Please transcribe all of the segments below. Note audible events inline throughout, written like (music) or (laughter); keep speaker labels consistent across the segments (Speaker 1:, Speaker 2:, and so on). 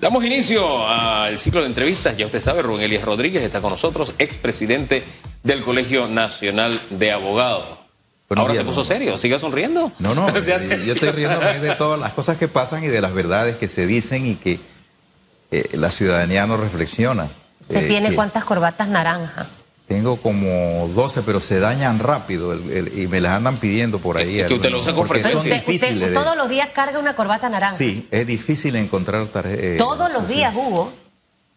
Speaker 1: Damos inicio al ciclo de entrevistas. Ya usted sabe, Rubén Elias Rodríguez está con nosotros, expresidente del Colegio Nacional de Abogados. Ahora se puso serio, siga sonriendo.
Speaker 2: No, no, (laughs) eh, yo estoy riéndome de todas las cosas que pasan y de las verdades que se dicen y que eh, la ciudadanía no reflexiona.
Speaker 3: ¿Usted
Speaker 2: Eh,
Speaker 3: tiene
Speaker 2: que
Speaker 3: cuántas corbatas naranja?
Speaker 2: Tengo como 12, pero se dañan rápido el- el- y me las andan pidiendo por ahí.
Speaker 1: Es que usted lo usa con frecuencia.
Speaker 3: Usted, usted
Speaker 2: difíciles de-
Speaker 3: todos los días carga una corbata naranja.
Speaker 2: Sí, es difícil encontrar eh, tarjetas.
Speaker 3: Todos los días, Hugo.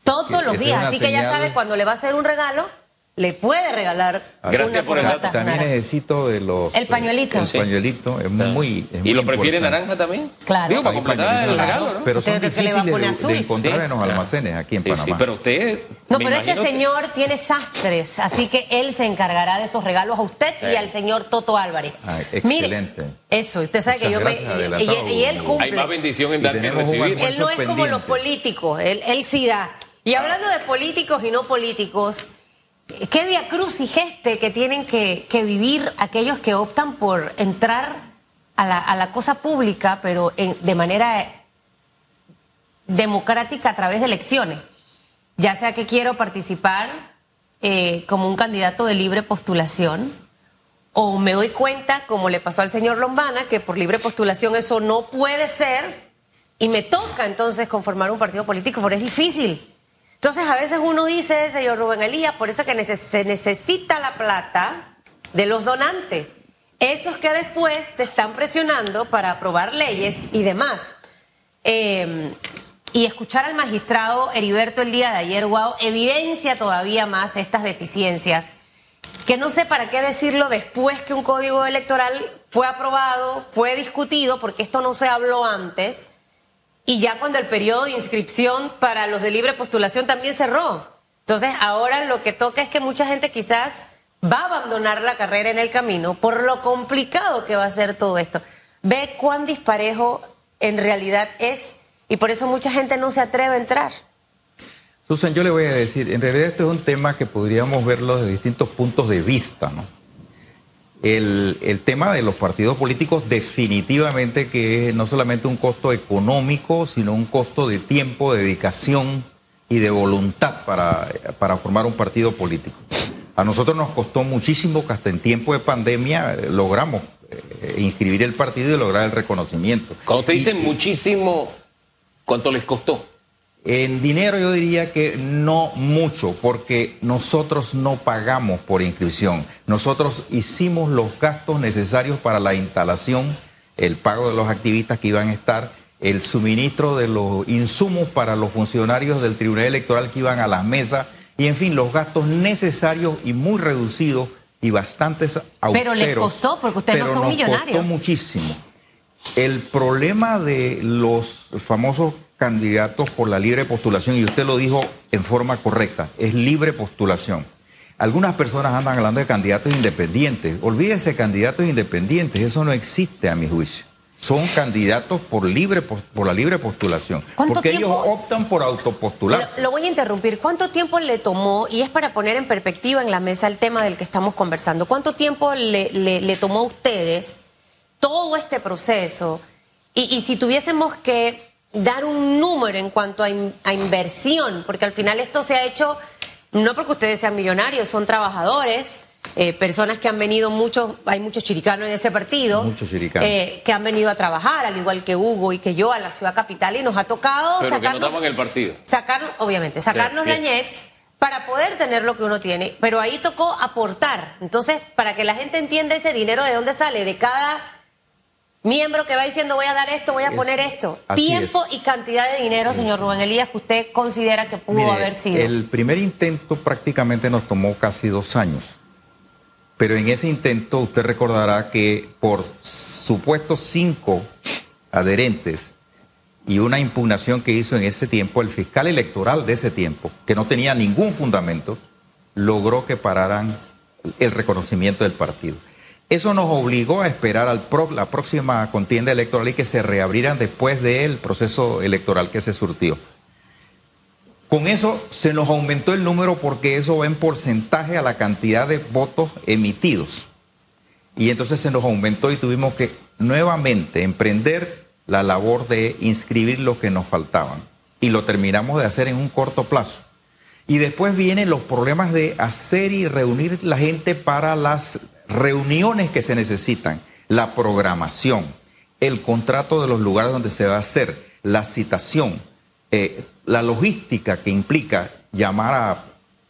Speaker 3: Todos
Speaker 2: Que
Speaker 3: los días. Así que ya sabe cuando le va a hacer un regalo, le puede regalar
Speaker 1: Gracias
Speaker 3: una
Speaker 1: por el dato.
Speaker 2: También
Speaker 3: naranja.
Speaker 2: necesito de los...
Speaker 3: El pañuelito.
Speaker 2: El
Speaker 1: Sí.
Speaker 2: pañuelito es muy... es
Speaker 1: ¿Y
Speaker 2: muy
Speaker 1: lo prefiere
Speaker 2: importante.
Speaker 1: naranja también?
Speaker 3: Claro.
Speaker 1: Digo, para completar el regalo. ¿no?
Speaker 2: Pero son
Speaker 3: ¿Usted qué le va a
Speaker 2: difíciles
Speaker 3: poner
Speaker 2: de,
Speaker 3: azul?
Speaker 2: de encontrar
Speaker 1: Sí.
Speaker 2: en los almacenes aquí en
Speaker 1: Sí,
Speaker 2: Panamá.
Speaker 1: sí, pero usted.
Speaker 3: No, pero este señor tiene sastres, así que él se encargará de esos regalos a usted y al señor Toto Álvarez.
Speaker 2: Ay,
Speaker 3: Mire,
Speaker 2: excelente.
Speaker 3: eso, usted sabe que yo me. Y, y él cumple.
Speaker 1: Hay más bendición en dar que recibir.
Speaker 3: Él no es como los políticos, él, él sí da. Y hablando de políticos y no políticos, qué via cruz y geste que tienen que, vivir aquellos que optan por entrar a la, cosa pública, pero de manera democrática a través de elecciones. Ya sea que quiero participar eh, como un candidato de libre postulación, o me doy cuenta, como le pasó al señor Lombana, que por libre postulación eso no puede ser, y me toca entonces conformar un partido político, pero es difícil. Entonces a veces uno dice, señor Rubén Elías, por eso que se necesita la plata de los donantes, esos que después te están presionando para aprobar leyes y demás. Eh, y escuchar al magistrado Heriberto el día de ayer, wow, evidencia todavía más estas deficiencias que no sé para qué decirlo después que un código electoral fue aprobado, fue discutido, porque esto no se habló antes, y ya cuando el periodo de inscripción para los de libre postulación también cerró. Entonces ahora lo que toca es que mucha gente quizás va a abandonar la carrera en el camino por lo complicado que va a ser todo esto. Ve cuán disparejo en realidad es y por eso mucha gente no se atreve a entrar.
Speaker 2: Susan, yo le voy a decir, en realidad este es un tema que podríamos verlo desde distintos puntos de vista, ¿no? El, el tema de los partidos políticos definitivamente que es no solamente un costo económico, sino un costo de tiempo, de dedicación y de voluntad para, para formar un partido político. A nosotros nos costó muchísimo que hasta en tiempo de pandemia eh, logramos eh, inscribir el partido y lograr el reconocimiento.
Speaker 1: Cuando usted
Speaker 2: Y-
Speaker 1: dice muchísimo, ¿cuánto les costó?
Speaker 2: En dinero yo diría que no mucho, porque nosotros no pagamos por inscripción. Nosotros hicimos los gastos necesarios para la instalación, el pago de los activistas que iban a estar, el suministro de los insumos para los funcionarios del Tribunal Electoral que iban a las mesas, y en fin, los gastos necesarios y muy reducidos y bastantes austeros.
Speaker 3: Pero les costó, porque ustedes no son
Speaker 2: nos
Speaker 3: millonarios.
Speaker 2: costó muchísimo. El problema de los famosos candidatos por la libre postulación, y usted lo dijo en forma correcta, es libre postulación. Algunas personas andan hablando de candidatos independientes. Olvídese candidatos independientes, eso no existe a mi juicio. Son candidatos por libre por la libre postulación,
Speaker 3: ¿Cuánto
Speaker 2: porque ellos
Speaker 3: tiempo?
Speaker 2: optan por autopostularse.
Speaker 3: Lo, lo voy a interrumpir. ¿Cuánto tiempo le tomó, y es para poner en perspectiva en la mesa el tema del que estamos conversando, cuánto tiempo le, le- le tomó a ustedes todo este proceso? Y, y si tuviésemos que dar un número en cuanto a, in- a inversión, porque al final esto se ha hecho, no porque ustedes sean millonarios, son trabajadores. eh, personas que han venido muchos, hay muchos chiricanos en ese partido,
Speaker 2: Muchos chiricanos.
Speaker 3: eh, que han venido a trabajar, al igual que Hugo y que yo, a la ciudad capital, y nos ha tocado
Speaker 1: Pero que no
Speaker 3: sacarnos-
Speaker 1: en el partido.
Speaker 3: sacarnos, obviamente, sacarnos la ñex para poder tener lo que uno tiene, pero ahí tocó aportar. Entonces, para que la gente entienda ese dinero de dónde sale, de cada miembro que va diciendo voy a dar esto, voy a
Speaker 2: Es-
Speaker 3: poner esto. Tiempo
Speaker 2: es.
Speaker 3: y cantidad de dinero, señor Rubén Elías, que usted considera que pudo
Speaker 2: Mire,
Speaker 3: haber sido.
Speaker 2: El primer intento prácticamente nos tomó casi dos años. Pero en ese intento usted recordará que por supuestos cinco adherentes y una impugnación que hizo en ese tiempo el fiscal electoral de ese tiempo, que no tenía ningún fundamento, logró que pararan el reconocimiento del partido. Eso nos obligó a esperar la próxima contienda electoral y que se reabrieran después del proceso electoral que se surtió. Con eso se nos aumentó el número porque eso va en porcentaje a la cantidad de votos emitidos. Y entonces se nos aumentó y tuvimos que nuevamente emprender la labor de inscribir lo que nos faltaban. y lo terminamos de hacer en un corto plazo. Y después vienen los problemas de hacer y reunir la gente para las reuniones que se necesitan, la programación, el contrato de los lugares donde se va a hacer, la citación, eh, la logística que implica llamar a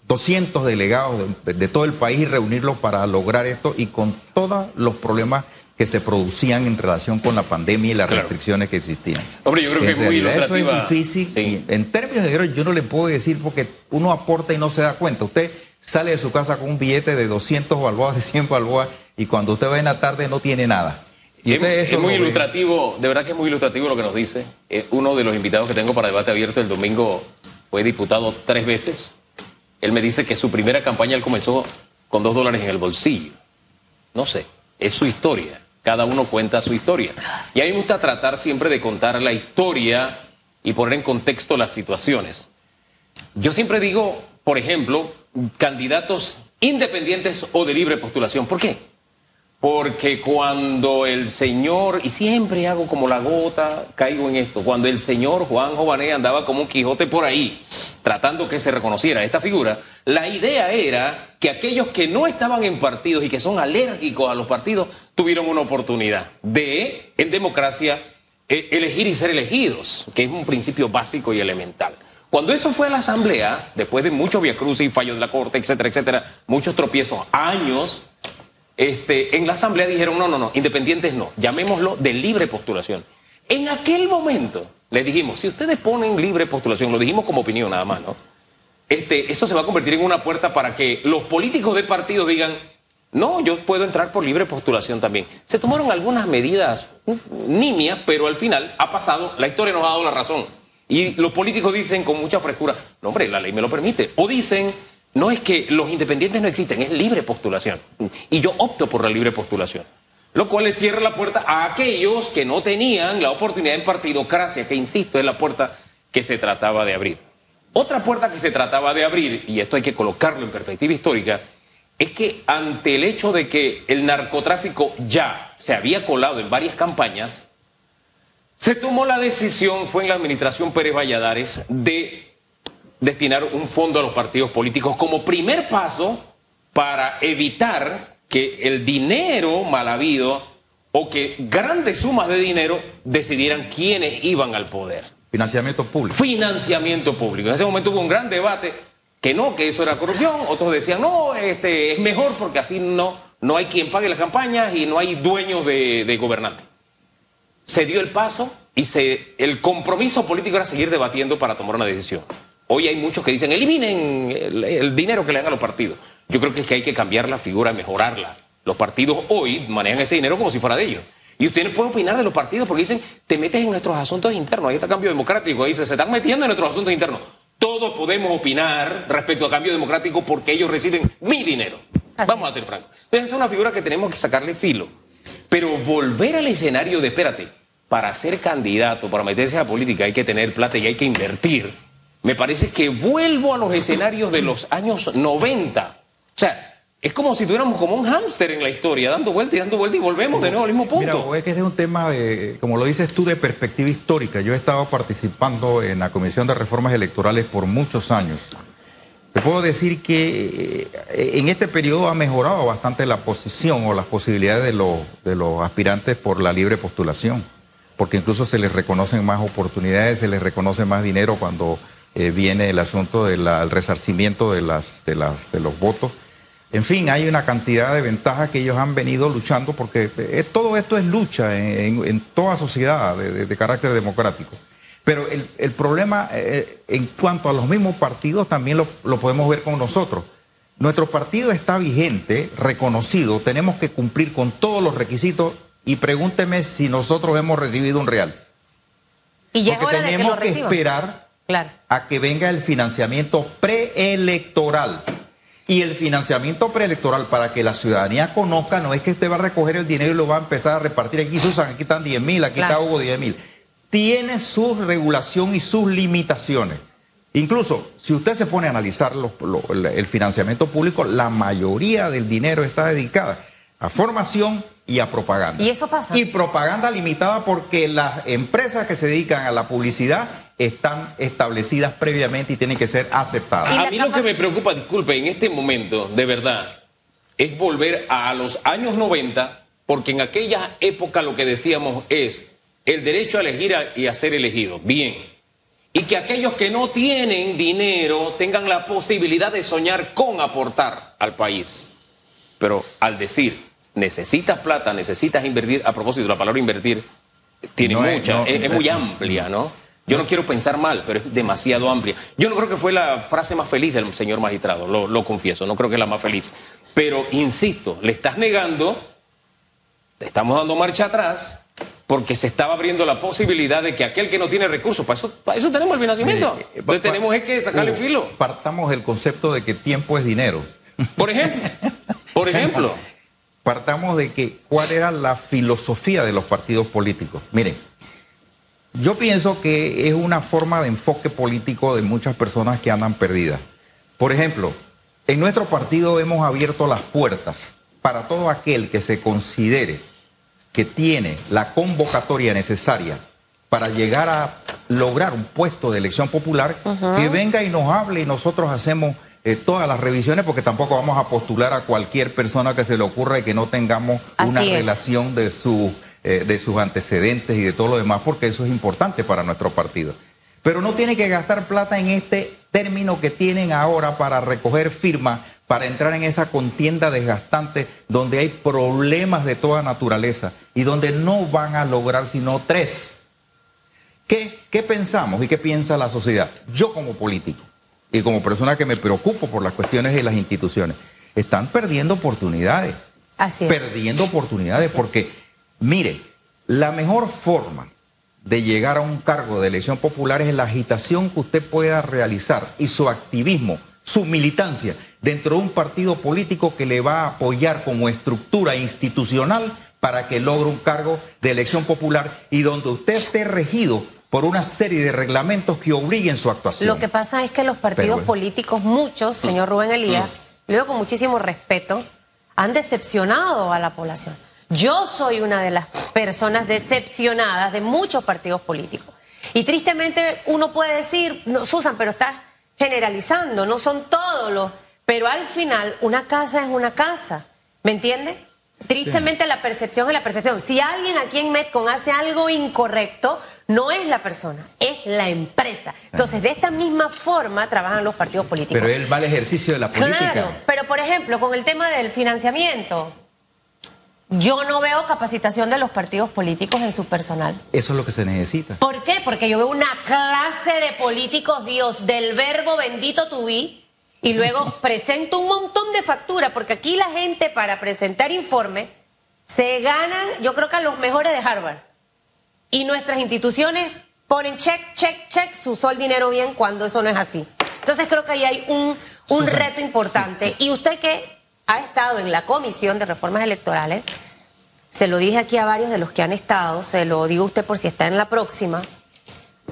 Speaker 2: 200 delegados de, todo el país y reunirlos para lograr esto y con todos los problemas que se producían en relación con la pandemia y las restricciones que existían.
Speaker 1: Hombre, yo creo que es muy
Speaker 2: Eso es difícil. en términos de dinero, yo no le puedo decir porque uno aporta y no se da cuenta. Usted sale de su casa con un billete de 200 balboas, (laughs) de 100 balboas, y cuando usted va en la tarde no tiene nada.
Speaker 1: Y es, muy ilustrativo, de verdad que es muy ilustrativo lo que nos dice. uno de los invitados que tengo para debate abierto el domingo fue diputado tres veces. Él me dice que su primera campaña él comenzó con dos dólares en el bolsillo. No sé, es su historia. Cada uno cuenta su historia. Y a mí me gusta tratar siempre de contar la historia y poner en contexto las situaciones. Yo siempre digo, por ejemplo, candidatos independientes o de libre postulación. ¿Por qué? Porque cuando el señor, y siempre hago como la gota, caigo en esto, cuando el señor Juan Jované andaba como un Quijote por ahí, tratando que se reconociera esta figura, la idea era que aquellos que no estaban en partidos y que son alérgicos a los partidos tuvieron una oportunidad de, en democracia, e, elegir y ser elegidos, que es un principio básico y elemental. Cuando eso fue a la Asamblea, después de muchos viacrucis y fallos de la Corte, etcétera, etcétera, muchos tropiezos, años, este, en la Asamblea dijeron, no, no, no, independientes no, llamémoslo de libre postulación. En aquel momento les dijimos, si ustedes ponen libre postulación, lo dijimos como opinión nada más, ¿no? Este, eso se va a convertir en una puerta para que los políticos de partido digan, no, yo puedo entrar por libre postulación también. Se tomaron algunas medidas nimias, pero al final ha pasado, la historia nos ha dado la razón. Y los políticos dicen con mucha frescura, no hombre, la ley me lo permite. O dicen, no es que los independientes no existen, es libre postulación. Y yo opto por la libre postulación. Lo cual le cierra la puerta a aquellos que no tenían la oportunidad en partidocracia, que insisto, es la puerta que se trataba de abrir. Otra puerta que se trataba de abrir, y esto hay que colocarlo en perspectiva histórica, es que ante el hecho de que el narcotráfico ya se había colado en varias campañas, se tomó la decisión, fue en la administración Pérez Valladares, de destinar un fondo a los partidos políticos como primer paso para evitar que el dinero mal habido o que grandes sumas de dinero decidieran quiénes iban al poder.
Speaker 2: Financiamiento público.
Speaker 1: Financiamiento público. En ese momento hubo un gran debate que no, que eso era corrupción. Otros decían, no, este, es mejor porque así no, no hay quien pague las campañas y no hay dueños de, de gobernantes. Se dio el paso y se, el compromiso político era seguir debatiendo para tomar una decisión. Hoy hay muchos que dicen, eliminen el, dinero que le dan a los partidos. Yo creo que es que hay que cambiar la figura, mejorarla. Los partidos hoy manejan ese dinero como si fuera de ellos. Y usted no puede opinar de los partidos porque dicen, te metes en nuestros asuntos internos. Ahí está cambio democrático. Dice, se están metiendo en nuestros asuntos internos. Todos podemos opinar respecto al cambio democrático porque ellos reciben mi dinero. Vamos a ser francos. Entonces es una figura que tenemos que sacarle filo. Pero volver al escenario de, espérate, para ser candidato, para meterse a política hay que tener plata y hay que invertir me parece que vuelvo a los escenarios de los años 90. O sea, es como si tuviéramos como un hámster en la historia, dando vuelta y dando vuelta y volvemos de nuevo al mismo punto.
Speaker 2: Mira, es que este es un tema de, como lo dices tú, de perspectiva histórica. Yo he estado participando en la Comisión de Reformas Electorales por muchos años. Te puedo decir que eh, en este periodo ha mejorado bastante la posición o las posibilidades de los, de los aspirantes por la libre postulación, porque incluso se les reconocen más oportunidades, se les reconoce más dinero cuando eh, viene el asunto del resarcimiento de, las, de, las, de los votos. En fin, hay una cantidad de ventajas que ellos han venido luchando porque eh, todo esto es lucha en, toda sociedad de, carácter democrático. Pero el, problema eh, en cuanto a los mismos partidos también lo, lo podemos ver con nosotros. Nuestro partido está vigente, reconocido, tenemos que cumplir con todos los requisitos y pregúnteme si nosotros hemos recibido un real.
Speaker 3: Y ya Porque
Speaker 2: tenemos que esperar a que venga el financiamiento preelectoral. Y el financiamiento preelectoral para que la ciudadanía conozca no es que usted va a recoger el dinero y lo va a empezar a repartir. Aquí Susan, aquí están 10 mil, aquí está Hugo 10 mil. Tiene su regulación y sus limitaciones. Incluso, si usted se pone a analizar el financiamiento público, la mayoría del dinero está dedicada a formación y a propaganda.
Speaker 3: Y eso pasa.
Speaker 2: Y propaganda limitada porque las empresas que se dedican a la publicidad están establecidas previamente y tienen que ser aceptadas.
Speaker 1: A mí lo que me preocupa, disculpe, en este momento, de verdad, es volver a los años 90, porque en aquella época lo que decíamos es el derecho a elegir y a ser elegido. Bien. Y que aquellos que no tienen dinero tengan la posibilidad de soñar con aportar al país. Pero al decir, necesitas plata, necesitas invertir, a propósito, la palabra invertir tiene mucha, es, muy amplia, ¿no? Yo no quiero pensar mal, pero es demasiado amplia. Yo no creo que fue la frase más feliz del señor magistrado, lo, lo confieso, no creo que es la más feliz. Pero, insisto, le estás negando, te estamos dando marcha atrás, porque se estaba abriendo la posibilidad de que aquel que no tiene recursos, para eso, para eso tenemos el financiamiento. Eh, Entonces tenemos es que sacarle filo.
Speaker 2: Partamos del concepto de que tiempo es dinero.
Speaker 1: Por ejemplo, (laughs) por ejemplo.
Speaker 2: Partamos de que cuál era la filosofía de los partidos políticos. Miren, yo pienso que es una forma de enfoque político de muchas personas que andan perdidas. Por ejemplo, en nuestro partido hemos abierto las puertas para todo aquel que se considere que tiene la convocatoria necesaria para llegar a lograr un puesto de elección popular, que venga y nos hable y nosotros hacemos eh, todas las revisiones porque tampoco vamos a postular a cualquier persona que se le ocurra y que no tengamos una relación de, su, eh, de sus antecedentes y de todo lo demás, porque eso es importante para nuestro partido. Pero no tiene que gastar plata en este término que tienen ahora para recoger firmas, para entrar en esa contienda desgastante donde hay problemas de toda naturaleza y donde no van a lograr sino tres. ¿Qué, qué pensamos y qué piensa la sociedad? Yo como político y como persona que me preocupo por las cuestiones de las instituciones, están perdiendo oportunidades.
Speaker 3: Así
Speaker 2: es. Perdiendo oportunidades porque, mire, la mejor forma de llegar a un cargo de elección popular es la agitación que usted pueda realizar y su activismo, su militancia dentro de un partido político que le va a apoyar como estructura institucional para que logre un cargo de elección popular y donde usted esté regido por una serie de reglamentos que obliguen su actuación.
Speaker 3: Lo que pasa es que los partidos políticos, muchos, señor Rubén mm. Elías, lo digo con muchísimo respeto, han decepcionado a la población. Yo soy una de las personas decepcionadas de muchos partidos políticos. Y tristemente uno puede decir, no, Susan, pero estás generalizando, no son todos los... Pero al final una casa es una casa, ¿me entiendes? Tristemente la percepción es la percepción. Si alguien aquí en Metcon hace algo incorrecto, no es la persona, es la empresa. Entonces, de esta misma forma trabajan los partidos políticos.
Speaker 2: Pero es el mal ejercicio de la política. Claro,
Speaker 3: pero por ejemplo, con el tema del financiamiento, yo no veo capacitación de los partidos políticos en su personal.
Speaker 2: Eso es lo que se necesita.
Speaker 3: ¿Por qué? Porque yo veo una clase de políticos, Dios, del verbo bendito tuví y luego (laughs) presento un montón de facturas, porque aquí la gente para presentar informe se ganan, yo creo que a los mejores de Harvard. Y nuestras instituciones ponen check, check, check, se usó el dinero bien cuando eso no es así. Entonces creo que ahí hay un, un reto importante. Y usted que ha estado en la comisión de reformas electorales, se lo dije aquí a varios de los que han estado, se lo digo a usted por si está en la próxima,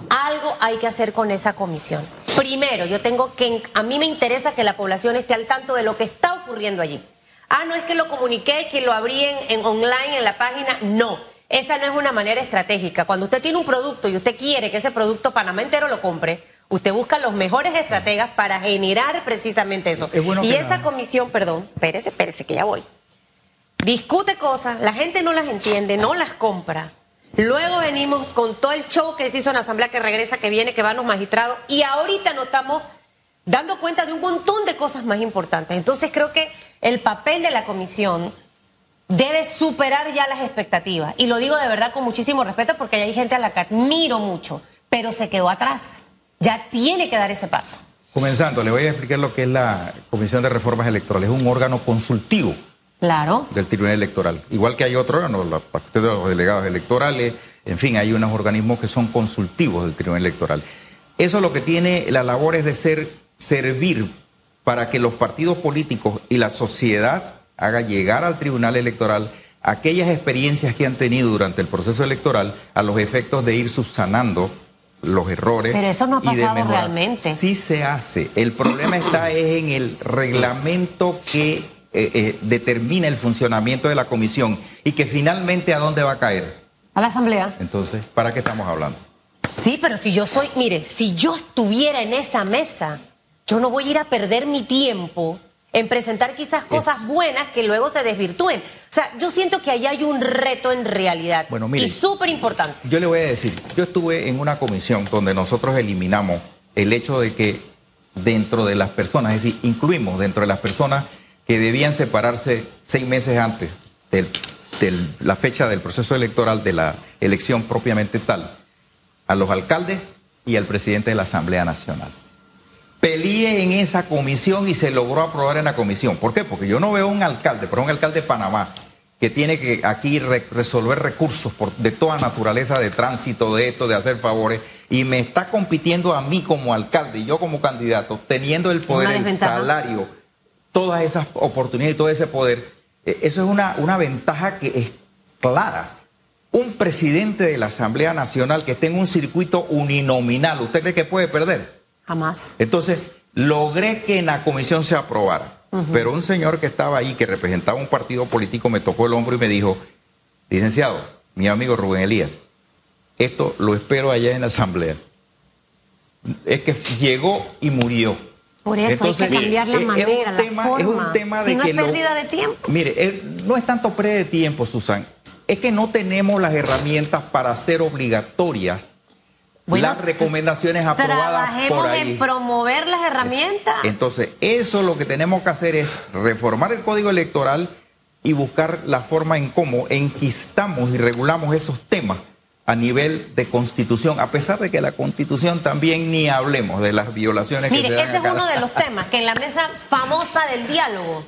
Speaker 3: algo hay que hacer con esa comisión. Primero, yo tengo que, a mí me interesa que la población esté al tanto de lo que está ocurriendo allí. Ah, no es que lo comuniqué, que lo abrí en, online en la página. No, esa no es una manera estratégica. Cuando usted tiene un producto y usted quiere que ese producto Panamá entero lo compre, usted busca los mejores estrategas para generar precisamente eso. y esa comisión, perdón, espérese, espérese, que ya voy. Discute cosas, la gente no las entiende, no las compra. Luego venimos con todo el show que se hizo en la asamblea que regresa, que viene, que van los magistrados. Y ahorita nos estamos dando cuenta de un montón de cosas más importantes. Entonces creo que el papel de la comisión debe superar ya las expectativas. Y lo digo de verdad con muchísimo respeto porque hay gente a la que admiro mucho, pero se quedó atrás. Ya tiene que dar ese paso.
Speaker 2: Comenzando, le voy a explicar lo que es la Comisión de Reformas Electorales. Es un órgano consultivo
Speaker 3: Claro.
Speaker 2: Del Tribunal Electoral. Igual que hay la de los delegados electorales, en fin, hay unos organismos que son consultivos del Tribunal Electoral. Eso lo que tiene la labor es de ser, servir para que los partidos políticos y la sociedad haga llegar al Tribunal Electoral aquellas experiencias que han tenido durante el proceso electoral a los efectos de ir subsanando los errores.
Speaker 3: Pero eso no ha pasado realmente.
Speaker 2: Sí se hace. El problema está es en el reglamento que eh, eh, determina el funcionamiento de la comisión y que finalmente a dónde va a caer.
Speaker 3: A la Asamblea.
Speaker 2: Entonces, ¿para qué estamos hablando?
Speaker 3: Sí, pero si yo soy, mire, si yo estuviera en esa mesa, yo no voy a ir a perder mi tiempo en presentar quizás cosas buenas que luego se desvirtúen. O sea, yo siento que ahí hay un reto en realidad.
Speaker 2: Bueno, mire,
Speaker 3: y súper importante.
Speaker 2: Yo le voy a decir, yo estuve en una comisión donde nosotros eliminamos el hecho de que dentro de las personas, es decir, incluimos dentro de las personas que debían separarse seis meses antes de la fecha del proceso electoral, de la elección propiamente tal, a los alcaldes y al presidente de la Asamblea Nacional peleé en esa comisión y se logró aprobar en la comisión. ¿Por qué? Porque yo no veo un alcalde, pero un alcalde de Panamá que tiene que aquí resolver recursos de toda naturaleza, de tránsito, de esto, de hacer favores, y me está compitiendo a mí como alcalde y yo como candidato, teniendo el poder, el salario, todas esas oportunidades y todo ese poder. Eh, eso es una, una ventaja que es clara. Un presidente de la Asamblea Nacional que esté en un circuito uninominal, ¿usted cree que puede perder?
Speaker 3: Jamás.
Speaker 2: Entonces, logré que en la comisión se aprobara. Pero un señor que estaba ahí, que representaba un partido político, me tocó el hombro y me dijo, licenciado, mi amigo Rubén Elías, esto lo espero allá en la asamblea. Es que llegó y murió.
Speaker 3: Por eso hay que cambiar la manera, la forma.
Speaker 2: Es un tema de
Speaker 3: si no
Speaker 2: que
Speaker 3: es pérdida de tiempo.
Speaker 2: Mire, no es tanto pérdida de tiempo, Susan. Es que no tenemos las herramientas para hacer obligatorias las recomendaciones aprobadas por ahí.
Speaker 3: en promover las herramientas.
Speaker 2: Entonces, eso lo que tenemos que hacer es reformar el código electoral y buscar la forma en cómo enquistamos y regulamos esos temas a nivel de constitución, a pesar de que la constitución también ni hablemos de las violaciones
Speaker 3: Mire,
Speaker 2: que se
Speaker 3: ese es uno de los temas que en la mesa famosa del diálogo,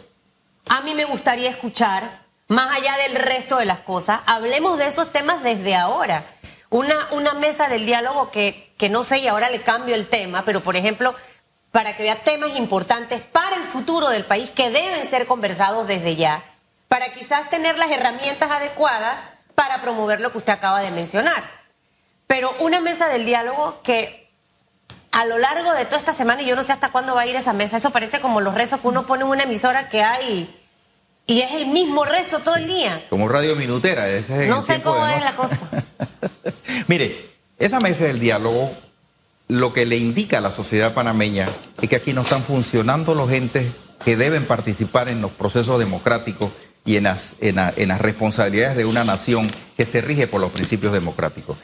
Speaker 3: a mí me gustaría escuchar, más allá del resto de las cosas, hablemos de esos temas desde ahora una, una mesa del diálogo que, que no sé, y ahora le cambio el tema, pero por ejemplo, para que vea temas importantes para el futuro del país que deben ser conversados desde ya, para quizás tener las herramientas adecuadas para promover lo que usted acaba de mencionar. Pero una mesa del diálogo que a lo largo de toda esta semana, y yo no sé hasta cuándo va a ir esa mesa, eso parece como los rezos que uno pone en una emisora que hay y es el mismo rezo todo el día.
Speaker 2: Como radio minutera, ese es
Speaker 3: No sé cómo es la cosa. (laughs)
Speaker 2: Mire, esa mesa del diálogo, lo que le indica a la sociedad panameña es que aquí no están funcionando los entes que deben participar en los procesos democráticos y en las, en, en las responsabilidades de una nación que se rige por los principios democráticos.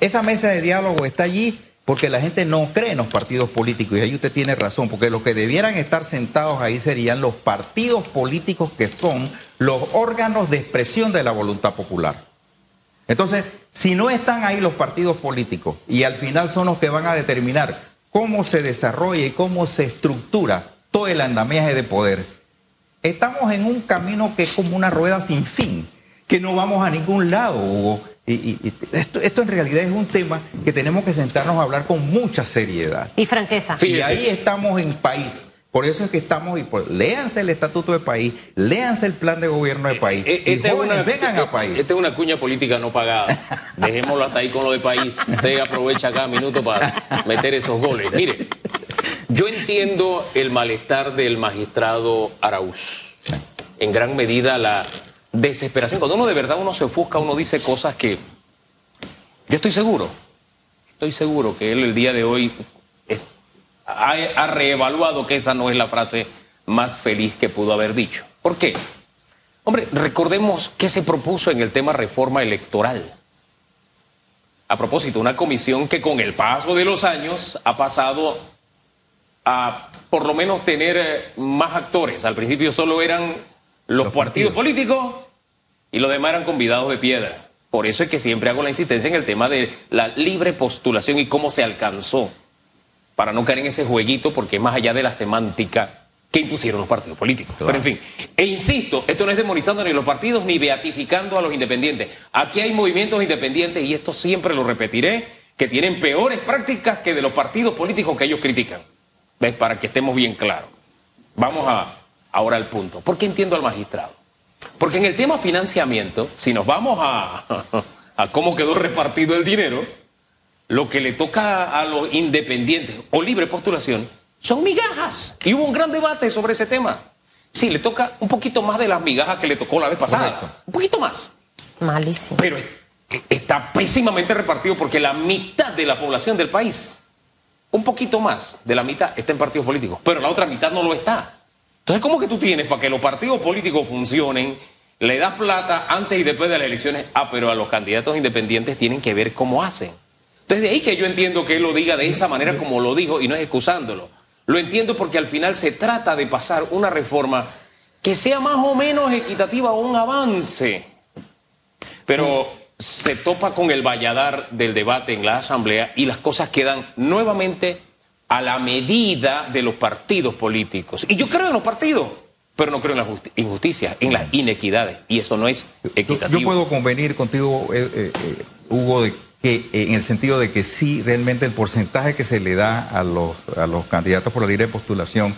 Speaker 2: Esa mesa de diálogo está allí porque la gente no cree en los partidos políticos y ahí usted tiene razón, porque los que debieran estar sentados ahí serían los partidos políticos que son los órganos de expresión de la voluntad popular. Entonces, si no están ahí los partidos políticos y al final son los que van a determinar cómo se desarrolla y cómo se estructura todo el andamiaje de poder, estamos en un camino que es como una rueda sin fin, que no vamos a ningún lado, Hugo. Y, esto, esto, en realidad es un tema que tenemos que sentarnos a hablar con mucha seriedad.
Speaker 3: Y franqueza.
Speaker 2: Y ahí estamos en país. Por eso es que estamos, y por, léanse el estatuto de país, léanse el plan de gobierno de país. Eh, eh, y jóvenes, vengan a país.
Speaker 1: Esta es una cuña política no pagada. Dejémoslo hasta ahí con lo de país. Usted aprovecha cada minuto para meter esos goles. Mire, yo entiendo el malestar del magistrado Araúz. En gran medida la desesperación. Cuando uno de verdad uno se ofusca, uno dice cosas que yo estoy seguro, estoy seguro que él el día de hoy ha, reevaluado que esa no es la frase más feliz que pudo haber dicho. ¿Por qué? Hombre, recordemos qué se propuso en el tema reforma electoral. A propósito, una comisión que con el paso de los años ha pasado a por lo menos tener eh, más actores. Al principio solo eran los, partidos, políticos y los demás eran convidados de piedra. Por eso es que siempre hago la insistencia en el tema de la libre postulación y cómo se alcanzó, para no caer en ese jueguito, porque es más allá de la semántica que impusieron los partidos políticos. Pero en fin, e insisto, esto no es demonizando ni los partidos ni beatificando a los independientes. Aquí hay movimientos independientes, y esto siempre lo repetiré, que tienen peores prácticas que de los partidos políticos que ellos critican. ¿Ves? Para que estemos bien claros. Vamos a, ahora al punto. ¿Por qué entiendo al magistrado? Porque en el tema financiamiento, si nos vamos a, (laughs) a cómo quedó repartido el dinero, lo que le toca a los independientes o libre postulación son migajas. Y hubo un gran debate sobre ese tema. Sí, le toca un poquito más de las migajas que le tocó la vez pasada. Un poquito más.
Speaker 3: Malísimo.
Speaker 1: Pero está pésimamente repartido porque la mitad de la población del país, un poquito más de la mitad, está en partidos políticos, pero la otra mitad no lo está. Entonces, ¿cómo que tú tienes para que los partidos políticos funcionen? Le das plata antes y después de las elecciones. Ah, pero a los candidatos independientes tienen que ver cómo hacen. Entonces, de ahí que yo entiendo que él lo diga de esa manera como lo dijo y no es excusándolo. Lo entiendo porque al final se trata de pasar una reforma que sea más o menos equitativa o un avance. Pero se topa con el valladar del debate en la Asamblea y las cosas quedan nuevamente a la medida de los partidos políticos. Y yo creo en los partidos, pero no creo en las injusticias, en las inequidades. Y eso no es equitativo.
Speaker 2: Yo, puedo convenir contigo, eh, eh, eh, Hugo, de que en el sentido de que sí, realmente el porcentaje que se le da a los, a los candidatos por la libre postulación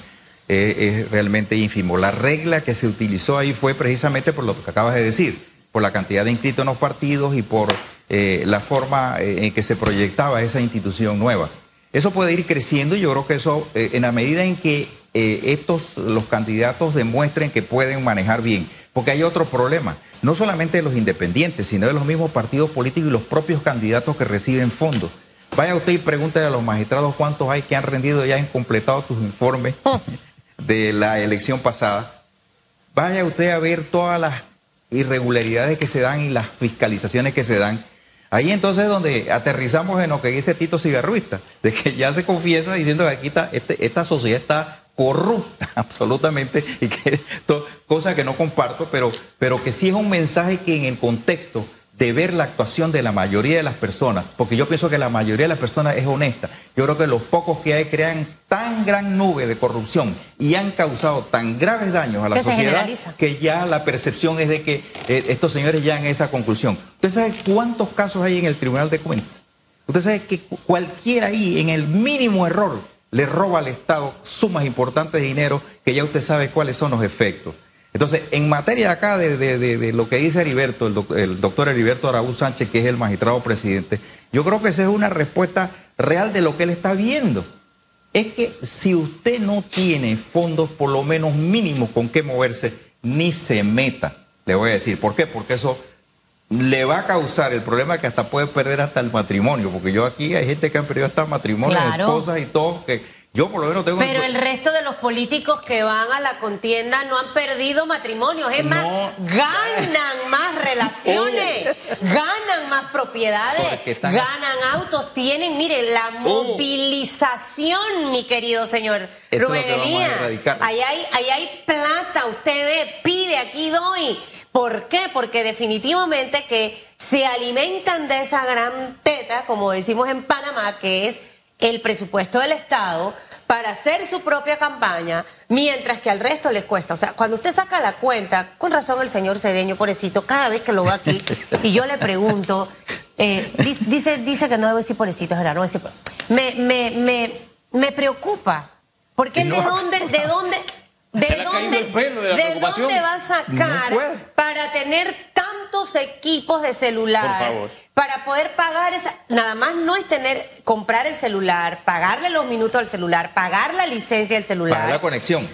Speaker 2: es realmente ínfimo. La regla que se utilizó ahí fue precisamente por lo que acabas de decir, por la cantidad de inscritos en los partidos y por la forma en que se proyectaba esa institución nueva. Eso puede ir creciendo y yo creo que eso, en la medida en que estos, los candidatos demuestren que pueden manejar bien, porque hay otro problema no solamente de los independientes, sino de los mismos partidos políticos y los propios candidatos que reciben fondos. Vaya usted y pregúntele a los magistrados cuántos hay que han rendido ya, han completado sus informes oh. (laughs) de la elección pasada. Vaya usted a ver todas las irregularidades que se dan y las fiscalizaciones que se dan. Ahí entonces es donde aterrizamos en lo que dice Tito Cigarruista, de que ya se confiesa diciendo que aquí este, esta sociedad está corrupta (laughs) absolutamente y que cosa que no comparto, pero, pero que sí es un mensaje que en el contexto de ver la actuación de la mayoría de las personas, porque yo pienso que la mayoría de las personas es honesta. Yo creo que los pocos que hay crean tan gran nube de corrupción y han causado tan graves daños a la sociedad que ya la percepción es de que eh, estos señores llegan a esa conclusión. ¿Usted sabe cuántos casos hay en el Tribunal de Cuentas? Usted sabe que cualquiera ahí, en el mínimo error, le roba al Estado sumas importantes de dinero que ya usted sabe cuáles son los efectos. Entonces, en materia acá de, lo que dice Heriberto, el, doctor Heriberto Araúz Sánchez, que es el magistrado presidente, yo creo que esa es una respuesta real de lo que él está viendo. Es que si usted no tiene fondos por lo menos mínimos con qué moverse, ni se meta. Le voy a decir, ¿por qué? Porque eso le va a causar el problema que hasta puede perder hasta el matrimonio, porque yo aquí hay gente que han perdido hasta matrimonio, esposas y todo, que yo por lo menos tengo...
Speaker 3: Pero el resto de los políticos que van a la contienda no han perdido matrimonios, es más, ganan (laughs) más relaciones, ganan más propiedades, ganan autos, tienen, mire, la oh. movilización, mi querido señor Rubén Elías. Ahí hay, ahí hay plata, usted ve, pide, aquí doy. ¿Por qué? Porque definitivamente que se alimentan de esa gran teta, como decimos en Panamá, que es el presupuesto del Estado para hacer su propia campaña, mientras que al resto les cuesta. O sea, cuando usted saca la cuenta, con razón el señor Cedeño, pobrecito, cada vez que lo veo aquí, (laughs) y yo le pregunto, eh, dice, dice que no debo decir pobrecito, es verdad, no decir, me, me, me, me preocupa, porque de dónde, de dónde, ¿De, dónde, de, dónde va a sacar para tener tantos equipos de celular? Para poder pagar esa. Nada más no es tener, comprar el celular, pagarle los minutos al celular, pagar la licencia del celular. Pagar
Speaker 2: la conexión.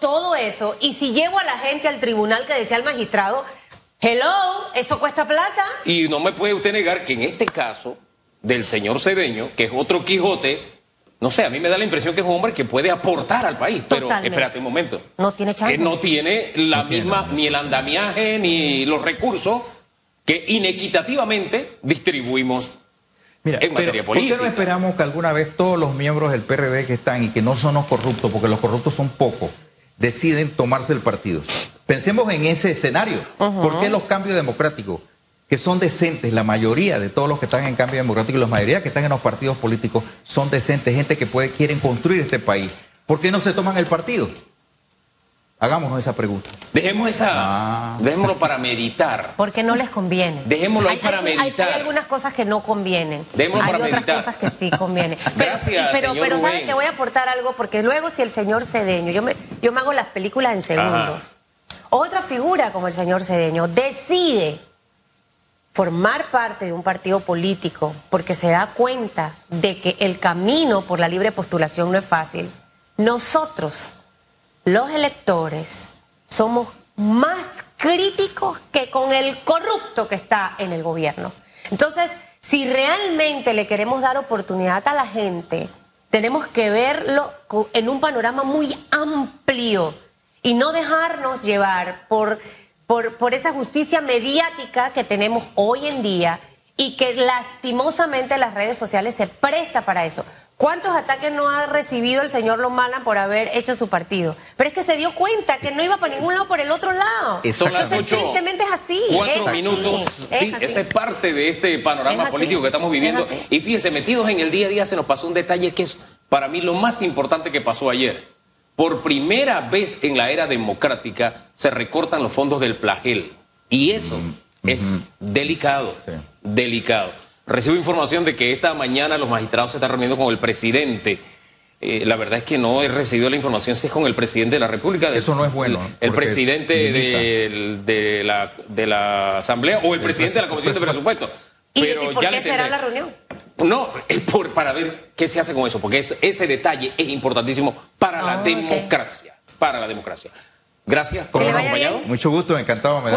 Speaker 3: todo eso. Y si llevo a la gente al tribunal que decía el magistrado, hello, eso cuesta plata.
Speaker 1: Y no me puede usted negar que en este caso del señor Cedeño, que es otro Quijote, no sé, a mí me da la impresión que es un hombre que puede aportar al país, pero espérate un momento.
Speaker 3: No tiene chance.
Speaker 1: Que no tiene la misma, ni el andamiaje, ni los recursos que inequitativamente distribuimos en materia política.
Speaker 2: ¿Por qué no esperamos que alguna vez todos los miembros del PRD que están y que no son los corruptos, porque los corruptos son pocos, deciden tomarse el partido? Pensemos en ese escenario. ¿Por qué los cambios democráticos? Que son decentes, la mayoría de todos los que están en cambio democrático y la mayoría que están en los partidos políticos son decentes, gente que puede, quieren construir este país. ¿Por qué no se toman el partido? Hagámonos esa pregunta.
Speaker 1: Dejemos esa, ah. dejémoslo para meditar.
Speaker 3: Porque no les conviene.
Speaker 1: Dejémoslo ahí para meditar.
Speaker 3: Hay, algunas cosas que no convienen.
Speaker 1: Dejémoslo
Speaker 3: hay otras cosas que sí convienen. (laughs)
Speaker 1: Gracias,
Speaker 3: pero,
Speaker 1: señor
Speaker 3: pero ¿sabe que voy a aportar algo? Porque luego si el señor Cedeño, yo me, yo me hago las películas en segundos. Otra figura como el señor Cedeño decide formar parte de un partido político porque se da cuenta de que el camino por la libre postulación no es fácil, nosotros, los electores, somos más críticos que con el corrupto que está en el gobierno. Entonces, si realmente le queremos dar oportunidad a la gente, tenemos que verlo en un panorama muy amplio y no dejarnos llevar por, por, por esa justicia mediática que tenemos hoy en día y que lastimosamente las redes sociales se presta para eso. ¿Cuántos ataques no ha recibido el señor Lomana por haber hecho su partido? Pero es que se dio cuenta que no iba para ningún lado por el otro lado. Entonces,
Speaker 1: ocho,
Speaker 3: tristemente es así.
Speaker 1: Cuatro
Speaker 3: es así,
Speaker 1: minutos.
Speaker 3: es
Speaker 1: sí,
Speaker 3: así.
Speaker 1: esa es parte de este panorama
Speaker 3: Es así,
Speaker 1: político que estamos
Speaker 3: es
Speaker 1: viviendo.
Speaker 3: así.
Speaker 1: Y fíjense, metidos en el día a día se nos pasó un detalle que es para mí lo más importante que pasó ayer. Por primera vez en la era democrática se recortan los fondos del plagel. Y eso es delicado.
Speaker 2: Sí.
Speaker 1: Delicado. Recibo información de que esta mañana los magistrados se están reuniendo con el presidente. Eh, la verdad es que no he recibido la información si es con el presidente de la República. del-
Speaker 2: Eso no es bueno,
Speaker 1: El, presidente de, la, de la Asamblea o el, presidente de la Comisión de
Speaker 2: presupuesto.
Speaker 1: Presupuesto.
Speaker 3: ¿Y,
Speaker 1: Pero
Speaker 3: y por
Speaker 1: ya
Speaker 3: qué
Speaker 1: le
Speaker 3: será la reunión?
Speaker 1: No, es por, para ver qué se hace con eso, porque es- ese detalle es importantísimo para
Speaker 3: Ah,
Speaker 1: la
Speaker 3: ok.
Speaker 1: democracia. Para la democracia. Gracias por habernos acompañado.
Speaker 2: Mucho gusto, encantado. Me da